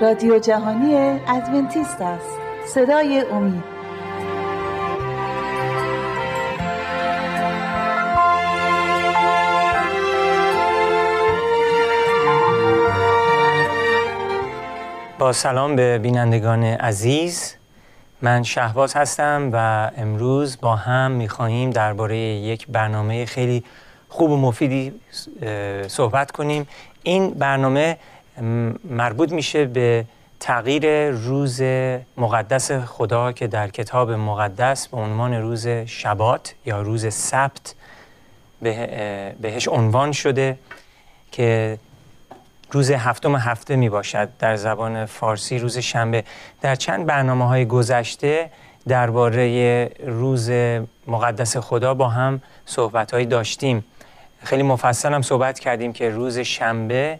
رادیو جهانی ادونتیست است. صدای امید. با سلام به بینندگان عزیز. من شهباز هستم و امروز با هم می‌خواهیم درباره یک برنامه خیلی خوب و مفیدی صحبت کنیم. این برنامه مربوط میشه به تغییر روز مقدس خدا که در کتاب مقدس به عنوان روز شبات یا روز سبت بهش عنوان شده که روز هفتم هفته می باشد در زبان فارسی روز شنبه. در چند برنامه های گذشته درباره روز مقدس خدا با هم صحبت داشتیم. خیلی مفصل هم صحبت کردیم که روز شنبه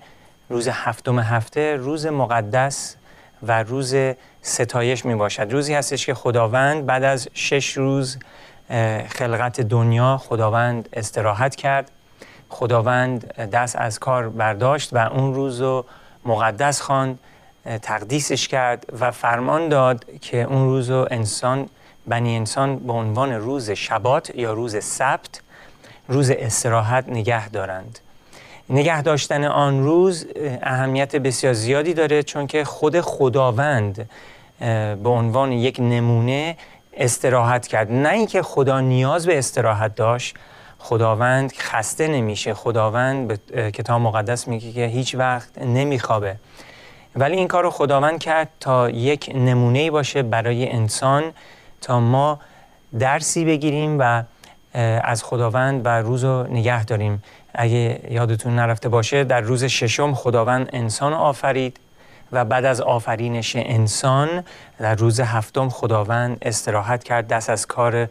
روز هفتم هفته روز مقدس و روز ستایش می باشد روزی هستش که خداوند بعد از شش روز خلقت دنیا خداوند استراحت کرد. خداوند دست از کار برداشت و اون روز رو مقدس خواند تقدیسش کرد و فرمان داد که اون روز رو انسان بنی انسان به عنوان روز شبات یا روز سبت روز استراحت نگه دارند. نگه داشتن آن روز اهمیت بسیار زیادی داره چون که خود خداوند به عنوان یک نمونه استراحت کرد. نه اینکه خدا نیاز به استراحت داشت خداوند خسته نمیشه. خداوند به کتاب مقدس میگه که هیچ وقت نمیخوابه. ولی این کار رو خداوند کرد تا یک نمونه باشه برای انسان تا ما درسی بگیریم و از خداوند و روز رو نگه داریم. اگه یادتون نرفته باشه در روز ششم خداوند انسان آفرید و بعد از آفرینش انسان در روز هفتم خداوند استراحت کرد دست از کار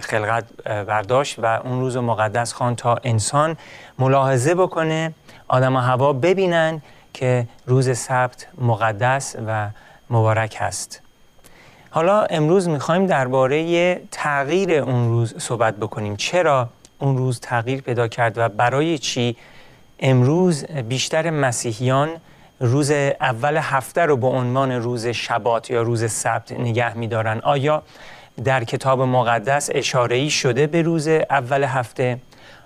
خلقت برداشت و اون روز مقدس خوان تا انسان ملاحظه بکنه آدم و هوا ببینن که روز سبت مقدس و مبارک هست. حالا امروز می‌خوایم درباره تغییر اون روز صحبت بکنیم. چرا؟ اون روز تغییر پیدا کرد و برای چی؟ امروز بیشتر مسیحیان روز اول هفته رو به عنوان روز شبات یا روز سبت نگه میدارن. آیا در کتاب مقدس اشاره ای شده به روز اول هفته؟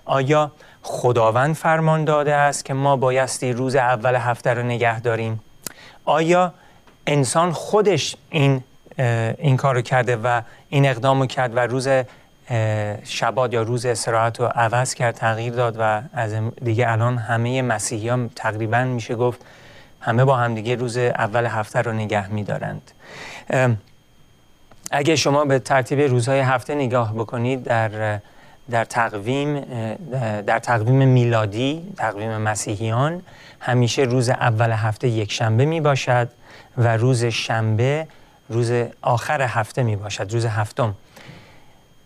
آیا خداوند فرمان داده است که ما بایستی روز اول هفته رو نگه داریم؟ آیا انسان خودش این این کار رو کرده و این اقدام رو کرد و روز شبات یا روز استراحت رو عوض کرد تغییر داد و از دیگه الان همه مسیحیان تقریبا میشه گفت همه با هم دیگه روز اول هفته رو نگه میدارند. اگه شما به ترتیب روزهای هفته نگاه بکنید در در تقویم در تقویم میلادی تقویم مسیحیان همیشه روز اول هفته یک شنبه می باشد و روز شنبه روز آخر هفته می باشد روز هفتم.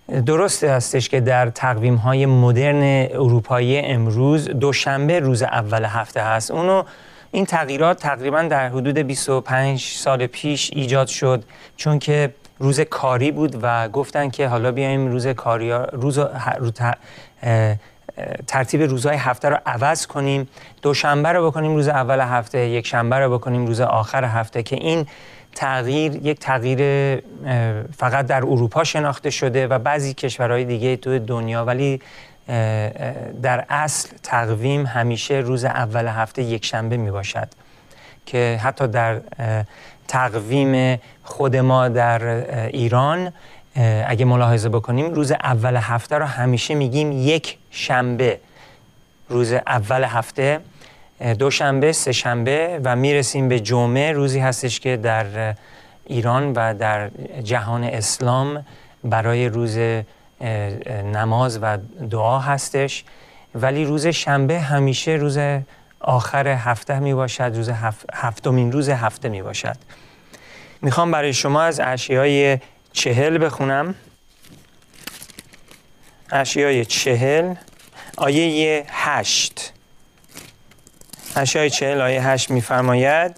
درست استش که در تقویم های مدرن اروپایی امروز دوشنبه روز اول هفته هست. اونو این تغییرات تقریبا در حدود 25 سال پیش ایجاد شد. چون که روز کاری بود و گفتن که حالا بیایم روز کاری روز ترتیب روزهای هفته رو عوض کنیم. دوشنبه رو بکنیم روز اول هفته یک شنبه رو بکنیم روز آخر هفته که این تغییر یک تغییر فقط در اروپا شناخته شده و بعضی کشورهای دیگه تو دنیا ولی در اصل تقویم همیشه روز اول هفته یک شنبه می باشد که حتی در تقویم خود ما در ایران اگه ملاحظه بکنیم روز اول هفته رو همیشه میگیم یک شنبه. روز اول هفته دوشنبه سه شنبه و می‌رسیم به جمعه. روزی هستش که در ایران و در جهان اسلام برای روز نماز و دعا هستش. ولی روز شنبه همیشه روز آخر هفته می باشد روز هفتمین روز هفته می باشد. می‌خوام برای شما از اشیای چهل بخونم. اشیای چهل آیه هشت. اشیای چهل آیه هشت میفرماید.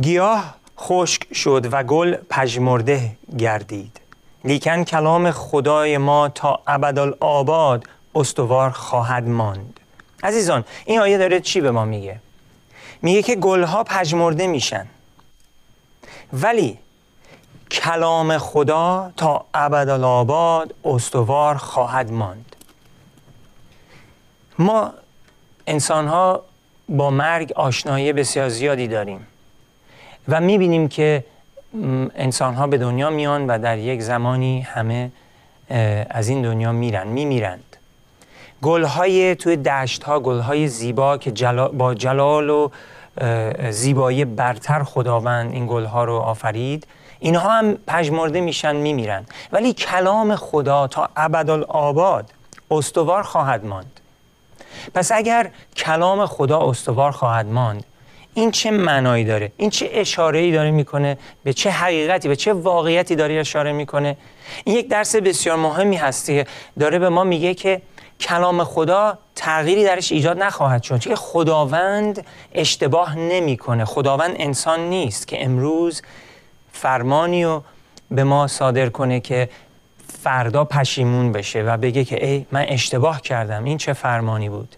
گیاه خشک شد و گل پژمرده گردید. لیکن کلام خدای ما تا ابدالآباد استوار خواهد ماند. عزیزان این آیه داره چی به ما میگه؟ میگه که گلها پژمرده میشن. ولی کلام خدا تا ابدالآباد استوار خواهد ماند. ما انسان ها با مرگ آشنایی بسیار زیادی داریم و می‌بینیم که انسان ها به دنیا میان و در یک زمانی همه از این دنیا میرن میمیرند. گل های توی دشت ها گل های زیبا که با جلال و زیبایی برتر خداوند این گل ها رو آفرید اینها هم پژمرده میشن میمیرن. ولی کلام خدا تا ابدالآباد استوار خواهد ماند. پس اگر کلام خدا استوار خواهد ماند این چه معنایی داره؟ این چه اشاره ای داره می‌کنه؟ به چه حقیقتی به چه واقعیتی داره اشاره می‌کنه؟ این یک درس بسیار مهمی هستی داره به ما میگه که کلام خدا تغییری درش ایجاد نخواهد شد چون خداوند اشتباه نمی‌کنه. خداوند انسان نیست که امروز فرمانی رو به ما صادر کنه که فردا پشیمون بشه و بگه که ای من اشتباه کردم. این چه فرمانی بود؟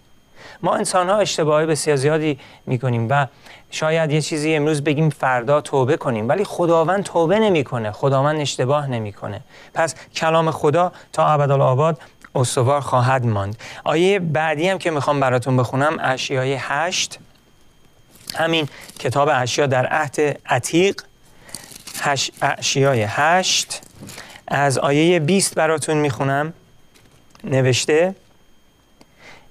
ما انسان ها اشتباهی بسیار زیادی می‌کنیم و شاید یه چیزی امروز بگیم فردا توبه کنیم ولی خداوند توبه نمی‌کنه. خداوند اشتباه نمی‌کنه. پس کلام خدا تا ابدالآباد استوار خواهد ماند. آیه بعدی هم که می‌خوام براتون بخونم اشیای هشت. همین کتاب اشیا در عهد عتیق. هش... اشیای هشت. از آیه 20 براتون می‌خونم. نوشته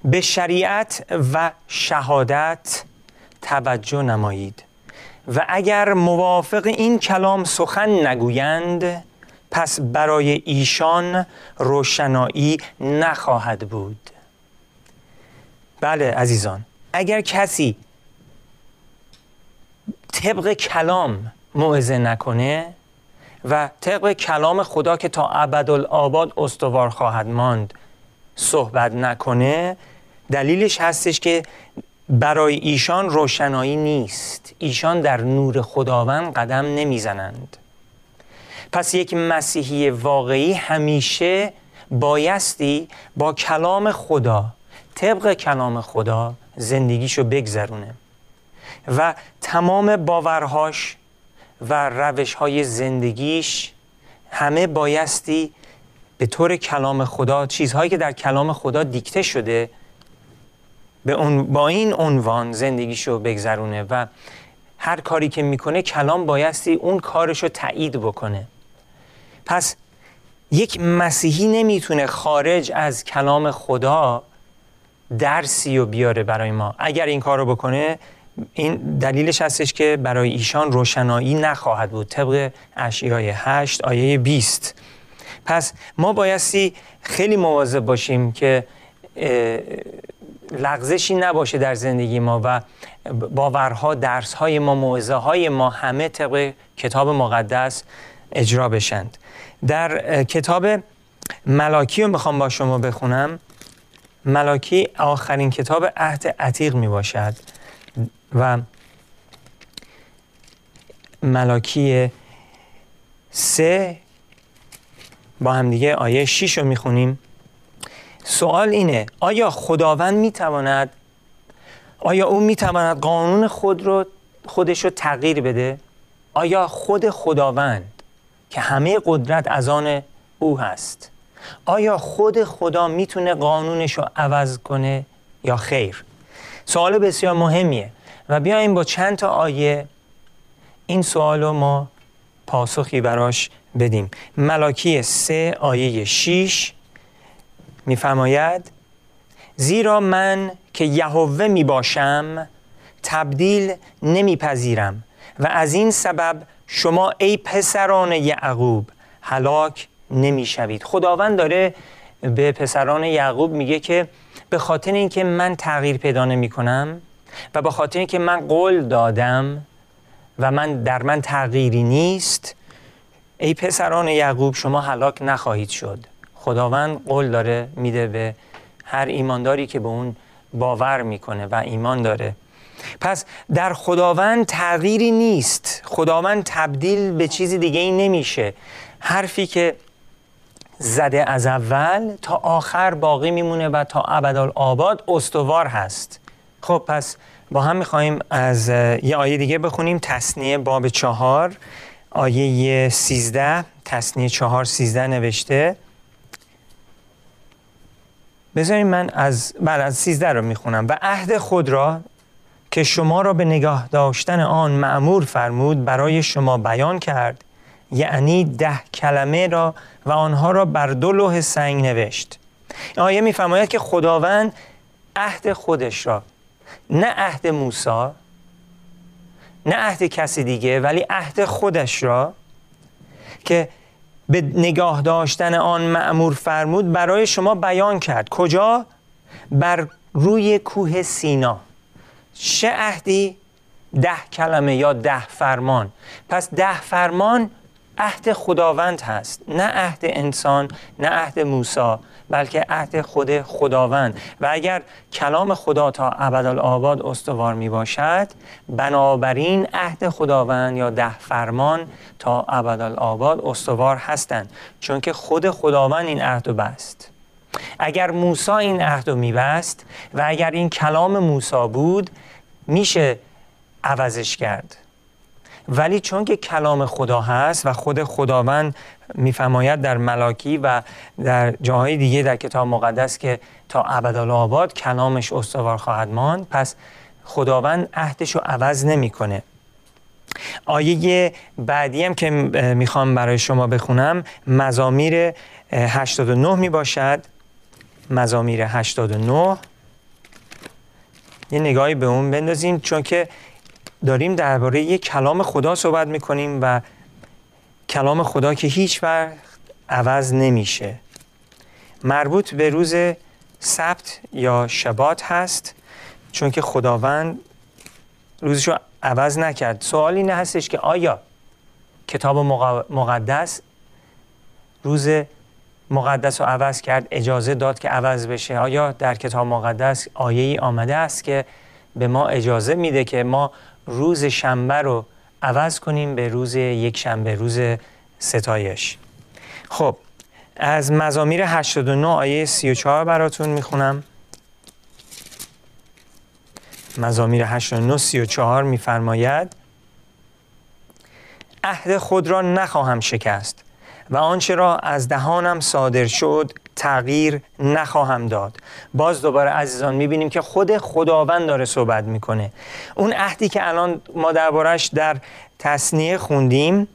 به شریعت و شهادت توجه نمایید و اگر موافق این کلام سخن نگویند پس برای ایشان روشنایی نخواهد بود. بله عزیزان اگر کسی طبق کلام موعظه نکنه و طبق کلام خدا که تا ابدالآباد استوار خواهد ماند صحبت نکنه دلیلش هستش که برای ایشان روشنایی نیست. ایشان در نور خداوند قدم نمی‌زنند. پس یک مسیحی واقعی همیشه بایستی با کلام خدا طبق کلام خدا زندگیشو بگذرونه و تمام باورهاش و روشهای زندگیش همه بایستی به طور کلام خدا چیزهایی که در کلام خدا دیکته شده به اون با این عنوان زندگیشو بگذرونه و هر کاری که می‌کنه کلام بایستی اون کارشو تایید بکنه. پس یک مسیحی نمی‌تونه خارج از کلام خدا درسی و بیاره برای ما. اگر این کار رو بکنه این دلیلش هستش که برای ایشان روشنایی نخواهد بود. طبق اشیای هشت آیه 20 پس ما بایستی خیلی مواظب باشیم که لغزشی نباشه در زندگی ما و باورها درسهای ما موعظه های ما همه طبق کتاب مقدس اجرا بشند. در کتاب ملاکی رو می‌خوام با شما بخونم. ملاکی آخرین کتاب عهد عتیق می باشد و ملاکی سه با همدیگه آیه 6 رو می‌خونیم. سوال اینه آیا خداوند می‌تواند آیا او می‌تواند قانون خود رو خودش رو تغییر بده؟ آیا خود خداوند که همه قدرت از آن او هست آیا خود خدا می‌تونه قانونش رو عوض کنه یا خیر؟ سوال بسیار مهمیه. و بیایم با چند تا آیه این سوال رو ما پاسخی براش بدیم. ملاکی سه آیه 6 میفرماید زیرا من که یهوه می باشم تبدیل نمیپذیرم و از این سبب شما ای پسران یعقوب هلاک نمی‌شوید. خداوند داره به پسران یعقوب میگه که به خاطر اینکه من تغییر پیدا نمی کنم و به خاطر اینکه من قول دادم و من در من تغییری نیست ای پسران یعقوب شما هلاک نخواهید شد. خداوند قول داره میده به هر ایمانداری که به اون باور می‌کنه و ایمان داره. پس در خداوند تغییری نیست. خداوند تبدیل به چیزی دیگه ای نمیشه. حرفی که زده از اول تا آخر باقی میمونه و تا ابدالآباد استوار هست. خب پس با هم میخواییم از یه آیه دیگه بخونیم. تصنیه باب چهار آیه سیزده. تصنیه چهار سیزده نوشته. بذاریم من از بعد از سیزده رو می‌خونم. و عهد خود را که شما را به نگاه داشتن آن معمور فرمود برای شما بیان کرد. یعنی ده کلمه را و آنها را بر دو لوح سنگ نوشت. آیه میفرماید که خداوند عهد خودش را نه عهد موسی نه عهد کسی دیگه ولی عهد خودش را که به نگاه داشتن آن معمور فرمود برای شما بیان کرد کجا؟ بر روی کوه سینا چه عهدی؟ ده کلمه یا ده فرمان پس ده فرمان عهد خداوند هست نه عهد انسان نه عهد موسی بلکه عهد خود خداوند. و اگر کلام خدا تا ابدالآباد استوار می باشد بنابراین عهد خداوند یا ده فرمان تا ابدالآباد استوار هستند. چون که خود خداوند این عهد رو بست. اگر موسی این عهد رو میبست و اگر این کلام موسی بود میشه عوضش کرد. ولی چون که کلام خدا هست و خود خداوند میفرماید در ملاکی و در جاهای دیگه در کتاب مقدس که تا ابدالآباد کلامش استوار خواهد ماند پس خداوند عهدش رو عوض نمی‌کنه. آیه بعدی هم که می‌خوام برای شما بخونم مزامیر 89 می باشد مزامیر 89 یه نگاهی به اون بندازیم چون که داریم درباره یک کلام خدا صحبت می‌کنیم و کلام خدا که هیچ وقت عوض نمیشه. مربوط به روز سبت یا شبات هست چون که خداوند روزش رو عوض نکرد. سوال این هستش که آیا کتاب مقدس روز مقدس رو عوض کرد اجازه داد که عوض بشه؟ آیا در کتاب مقدس آیه ای آمده است که به ما اجازه میده که ما روز شنبه رو عوض کنیم به روز یک شنبه روز ستایش. خب از مزامیر 89 آیه 34 براتون می‌خونم. مزامیر 89 34 میفرماید عهد خود را نخواهم شکست و آنچه را از دهانم صادر شد تغییر نخواهم داد. باز دوباره عزیزان می‌بینیم که خود خداوند داره صحبت می‌کنه. اون عهدی که الان ما دربارش در تصنیه خوندیم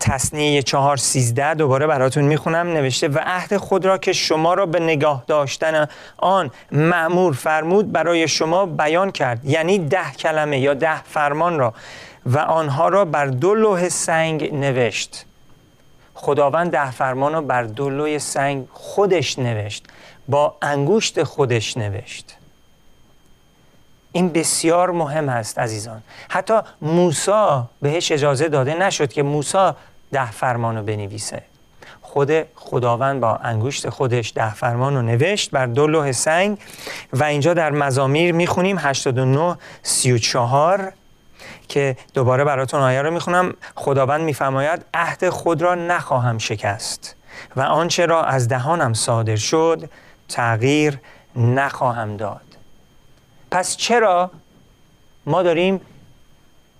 تصنیه چهار سیزده دوباره براتون می‌خونم نوشته و عهد خود را که شما را به نگاه داشتن آن معمور فرمود برای شما بیان کرد. یعنی ده کلمه یا ده فرمان را و آنها را بر دو لوح سنگ نوشت. خداوند ده فرمان رو بر دلوی سنگ خودش نوشت با انگوشت خودش نوشت. این بسیار مهم است عزیزان. حتی موسی بهش اجازه داده نشد که موسی ده فرمان رو بنویسه. خود خداوند با انگوشت خودش ده فرمان رو نوشت بر دو لوح سنگ و اینجا در مزامیر می‌خونیم 89 34 که دوباره براتون آیه رو می‌خونم. خداوند میفرماید عهد خود را نخواهم شکست و آنچه را از دهانم صادر شد تغییر نخواهم داد. پس چرا ما داریم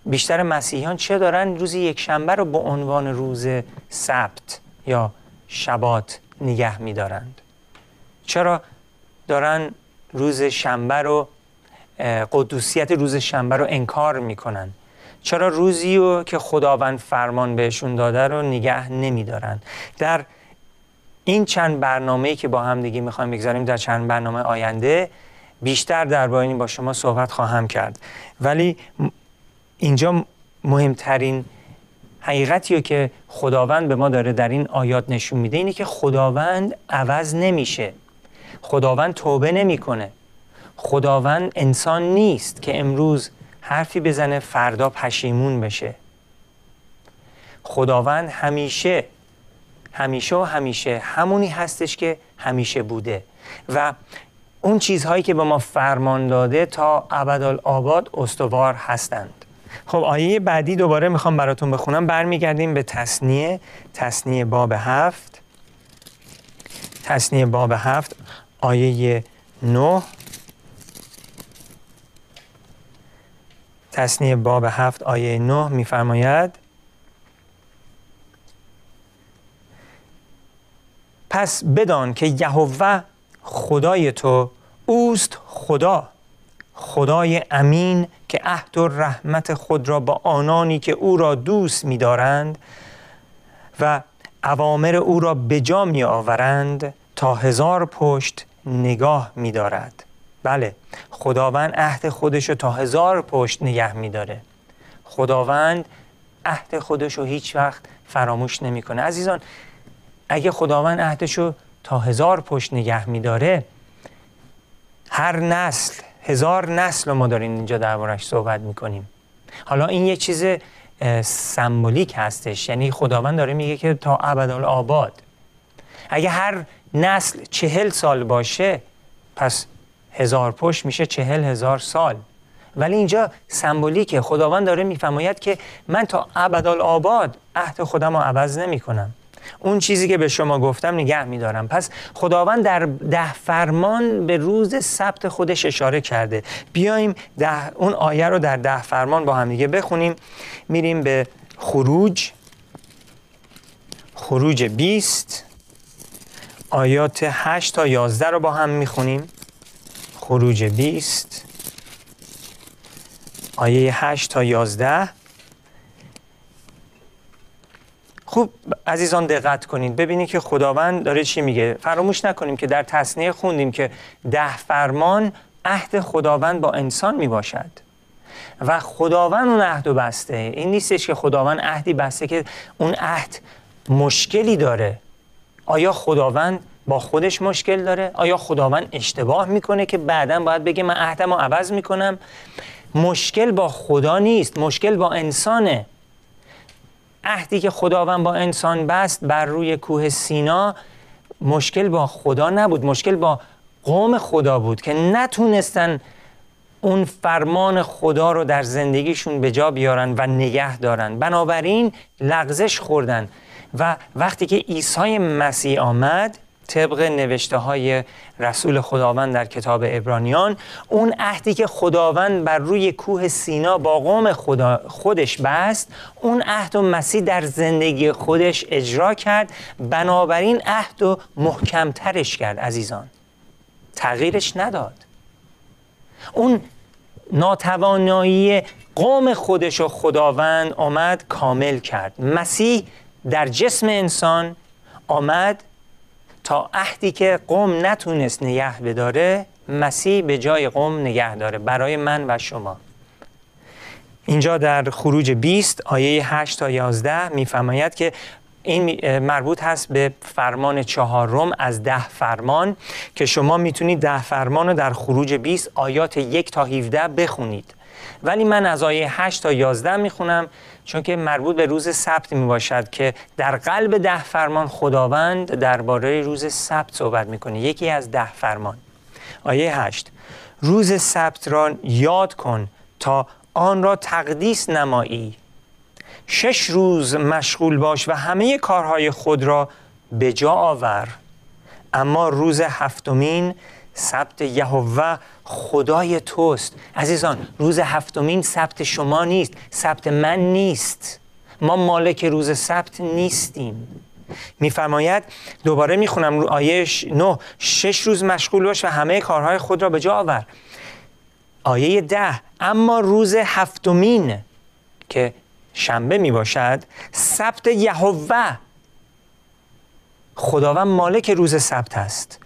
بیشتر مسیحیان چه دارن؟ روز یک شنبه رو به عنوان روز سبت یا شبات نگه میدارند. چرا دارن روز شنبه رو قدوسیت روز شنبه رو انکار می‌کنن. چرا روزی رو که خداوند فرمان بهشون داده رو نگه نمیدارن؟ در این چند برنامه‌ای که با هم دیگه می‌خوایم بگذاریم در چند برنامه آینده بیشتر درباره این با شما صحبت خواهم کرد. ولی اینجا مهمترین حقیقتی رو که خداوند به ما داره در این آیات نشون میده اینه که خداوند عوض نمیشه. خداوند توبه نمی‌کنه. خداوند انسان نیست که امروز حرفی بزنه فردا پشیمون بشه. خداوند همیشه همیشه و همیشه همونی هستش که همیشه بوده و اون چیزهایی که به ما فرمان داده تا ابدالآباد استوار هستند. خب آیه بعدی دوباره می‌خوام براتون بخونم. برمیگردیم به تصنیه تصنیه باب هفت. تصنیه باب هفت آیه نه. تصنیه باب هفت آیه نه میفرماید پس بدان که یهوه خدای تو اوست خدا خدای امین که عهد و رحمت خود را با آنانی که او را دوست می‌دارند و اوامر او را به جا می آورند تا هزار پشت نگاه می دارد بله. خداوند عهد خودش رو تا هزار پشت نگه می داره خداوند عهد خودش رو هیچ وقت فراموش نمی‌کنه. عزیزان اگه خداوند عهدش رو تا هزار پشت نگه میداره هر نسل هزار نسل رو ما داریم اینجا دربارش صحبت می‌کنیم. حالا این یه چیز سمبولیک هستش. یعنی خداوند داره میگه که تا ابدالآباد. اگه هر نسل چهل سال باشه پس هزار پشت میشه چهل هزار سال. ولی اینجا سمبولیکه. خداوند داره میفرماید که من تا ابدالآباد عهد خودم رو عوض نمی کنم اون چیزی که به شما گفتم نگه میدارم. پس خداوند در ده فرمان به روز سبت خودش اشاره کرده. بیایم ده اون آیه رو در ده فرمان با هم دیگه بخونیم. میریم به خروج. خروج 20 آیات 8 تا 11 رو با هم می‌خونیم. خروج 20 آیه 8 تا 11 خوب عزیزان دقت کنید. ببینید که خداوند داره چی میگه. فراموش نکنیم که در تصنیه خوندیم که ده فرمان عهد خداوند با انسان می‌باشد. و خداوند اون عهد بسته. این نیستش که خداوند عهدی بسته که اون عهد مشکلی داره. آیا خداوند با خودش مشکل داره؟ آیا خداوند اشتباه می‌کنه که بعدا باید بگه من عهدم رو عوض می‌کنم؟ مشکل با خدا نیست. مشکل با انسانه. عهدی که خداوند با انسان بست بر روی کوه سینا مشکل با خدا نبود. مشکل با قوم خدا بود که نتونستن اون فرمان خدا رو در زندگیشون به جا بیارن و نگه دارن. بنابراین لغزش خوردن. و وقتی که عیسی مسیح آمد طبق نوشته های رسول خداوند در کتاب ابرانیان اون عهدی که خداوند بر روی کوه سینا با قوم خدا خودش بست اون عهد و مسیح در زندگی خودش اجرا کرد. بنابراین عهد و محکمترش کرد عزیزان. تغییرش نداد. اون ناتوانایی قوم خودش و خداوند آمد کامل کرد. مسیح در جسم انسان آمد تا عهدی که قوم نتونست نگه بداره مسیح به جای قوم نگه داره برای من و شما. اینجا در خروج 20 آیه 8 تا 11 میفرماید که این مربوط هست به فرمان چهارم از ده فرمان که شما می‌تونید ده فرمان رو در خروج 20 آیات یک تا 17 بخونید. ولی من از آیه 8 تا 11 می‌خونم چون که مربوط به روز سبت می باشد که در قلب ده فرمان خداوند درباره روز سبت صحبت می‌کنه. یکی از ده فرمان. آیه 8 روز سبت را یاد کن تا آن را تقدیس نمایی. شش روز مشغول باش و همه کارهای خود را به جا آور. اما روز هفتمین سبت یهوه خدای توست. عزیزان روز هفتمین سبت شما نیست سبت من نیست. ما مالک روز سبت نیستیم. میفرماید دوباره می‌خونم رو آیه نه شش روز مشغول باش و همه کارهای خود را به جا آور. آیه ده اما روز هفتمین که شنبه می باشد سبت یهوه. خداوند مالک روز سبت است.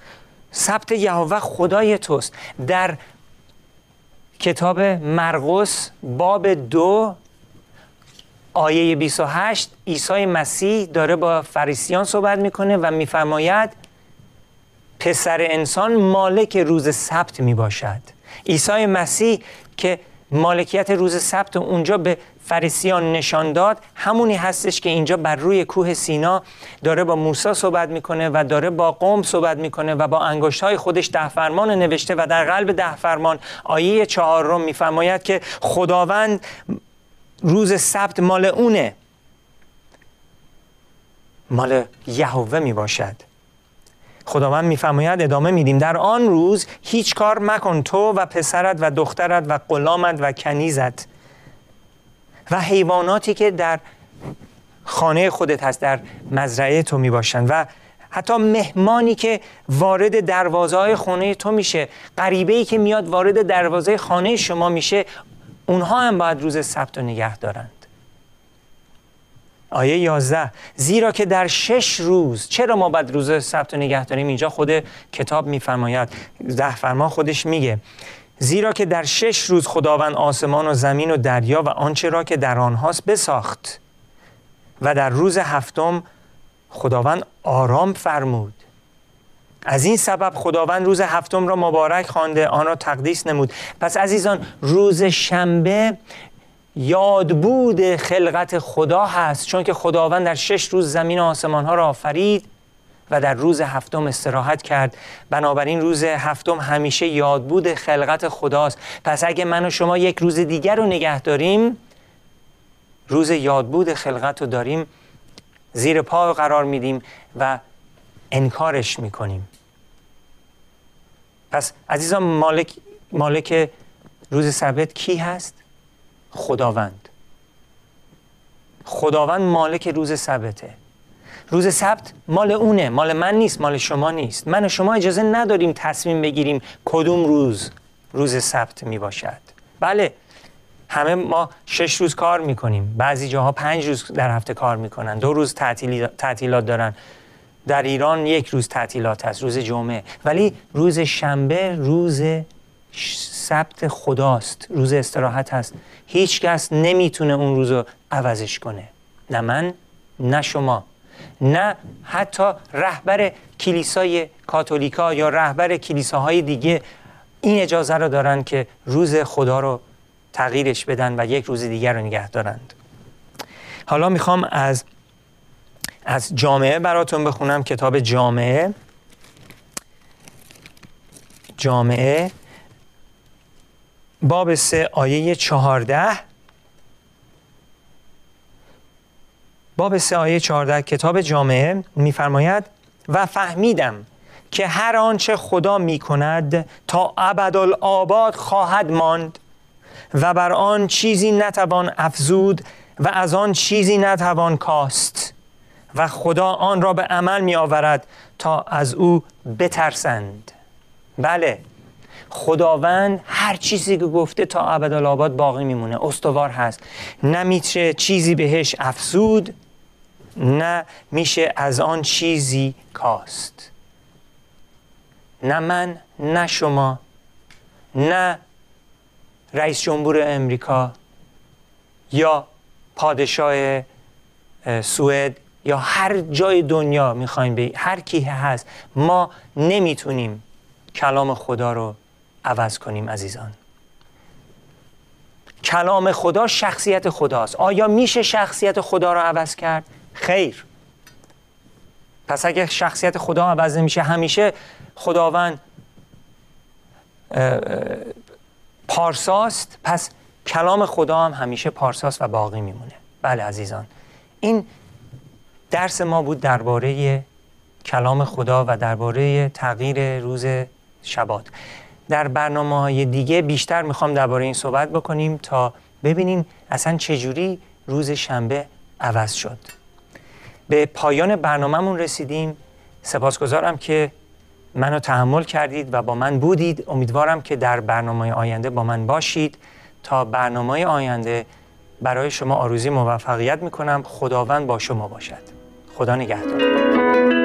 سبت یهوه خدای توست. در کتاب مرقس باب دو آیه 28 عیسی مسیح داره با فریسیان صحبت می‌کنه و میفرماید پسر انسان مالک روز سبت می باشد عیسی مسیح که مالکیت روز سبت اونجا به فریسیان نشان داد همونی هستش که اینجا بر روی کوه سینا داره با موسی صحبت می‌کنه و داره با قوم صحبت می‌کنه و با انگشت های خودش ده فرمان نوشته و در قلب ده فرمان آیه چهارم میفرماید که خداوند روز سبت مال اونه. مال یهوه می باشد خداوند میفرماید ادامه میدیم. در آن روز هیچ کار مکن تو و پسرت و دخترت و غلامت و کنیزت. و حیواناتی که در خانه خودت هست در مزرعه تو می باشند و حتی مهمانی که وارد دروازه های خانه تو میشه غریبه ای که میاد وارد دروازه خانه شما میشه اونها هم باید روز سبت رو نگه دارند. آیه 11 زیرا که در شش روز چرا ما باید روز سبت رو نگه داریم؟ اینجا خود کتاب میفرماید. ده فرما خودش میگه زیرا که در شش روز خداوند آسمان و زمین و دریا و آنچه را که در آنهاست بساخت. و در روز هفتم خداوند آرام فرمود. از این سبب خداوند روز هفتم را مبارک خوانده آن را تقدیس نمود. پس عزیزان روز شنبه یادبود خلقت خدا هست چون که خداوند در شش روز زمین و آسمان ها را آفرید. و در روز هفتم استراحت کرد. بنابراین روز هفتم همیشه یادبود خلقت خداست. پس اگه من و شما یک روز دیگر رو نگه داریم روز یادبود خلقت رو داریم زیر پا قرار میدیم و انکارش می‌کنیم. پس عزیزان مالک, مالک روز سبت کی هست؟ خداوند. خداوند مالک روز سبته روز سبت مال اونه مال من نیست مال شما نیست. من و شما اجازه نداریم تصمیم بگیریم کدوم روز روز سبت می باشد بله همه ما شش روز کار می‌کنیم. بعضی جاها پنج روز در هفته کار می‌کنن. دو روز تعطیلات دارن. در ایران یک روز تعطیلات هست روز جمعه. ولی روز شنبه روز سبت خداست. روز استراحت هست هیچ کس نمی‌تونه اون روز رو عوضش کنه. نه من نه شما. نه حتی رهبر کلیسای کاتولیکا یا رهبر کلیساهای دیگه این اجازه رو دارن که روز خدا رو تغییرش بدن و یک روز دیگر رو نگه دارند. حالا می‌خوام از از جامعه براتون بخونم کتاب جامعه. جامعه باب سه آیه چهارده. باب سه آیه چهارده کتاب جامعه میفرماید و فهمیدم که هر آنچه خدا می کند تا ابدالآباد خواهد ماند و بر آن چیزی نتوان افزود و از آن چیزی نتوان کاست و خدا آن را به عمل می آورد تا از او بترسند. بله خداوند هر چیزی که گفته تا ابدالآباد باقی میمونه استوار هست. نمیشه چیزی بهش افزود نه میشه از آن چیزی کاست. نه من نه شما نه رئیس جمهور امریکا یا پادشاه سوئد یا هر جای دنیا می‌خوایم به هر کی هست. ما نمی‌تونیم کلام خدا رو عوض کنیم عزیزان. کلام خدا شخصیت خداست. آیا میشه شخصیت خدا رو عوض کرد؟ خیر. پس اگه شخصیت خدا عوض نمیشه همیشه خداوند پارساست. پس کلام خدا هم همیشه پارساست و باقی میمونه. بله عزیزان. این درس ما بود درباره کلام خدا و درباره تغییر روز شبات. در برنامه های دیگه بیشتر می‌خوام درباره این صحبت بکنیم تا ببینیم اصلا چجوری روز شنبه عوض شد. به پایان برنامهمون رسیدیم. سپاسگزارم که منو تحمل کردید و با من بودید. امیدوارم که در برنامه آینده با من باشید. تا برنامه آینده برای شما آروزی موفقیت می‌کنم. خداوند با شما باشد. خدا نگهدار.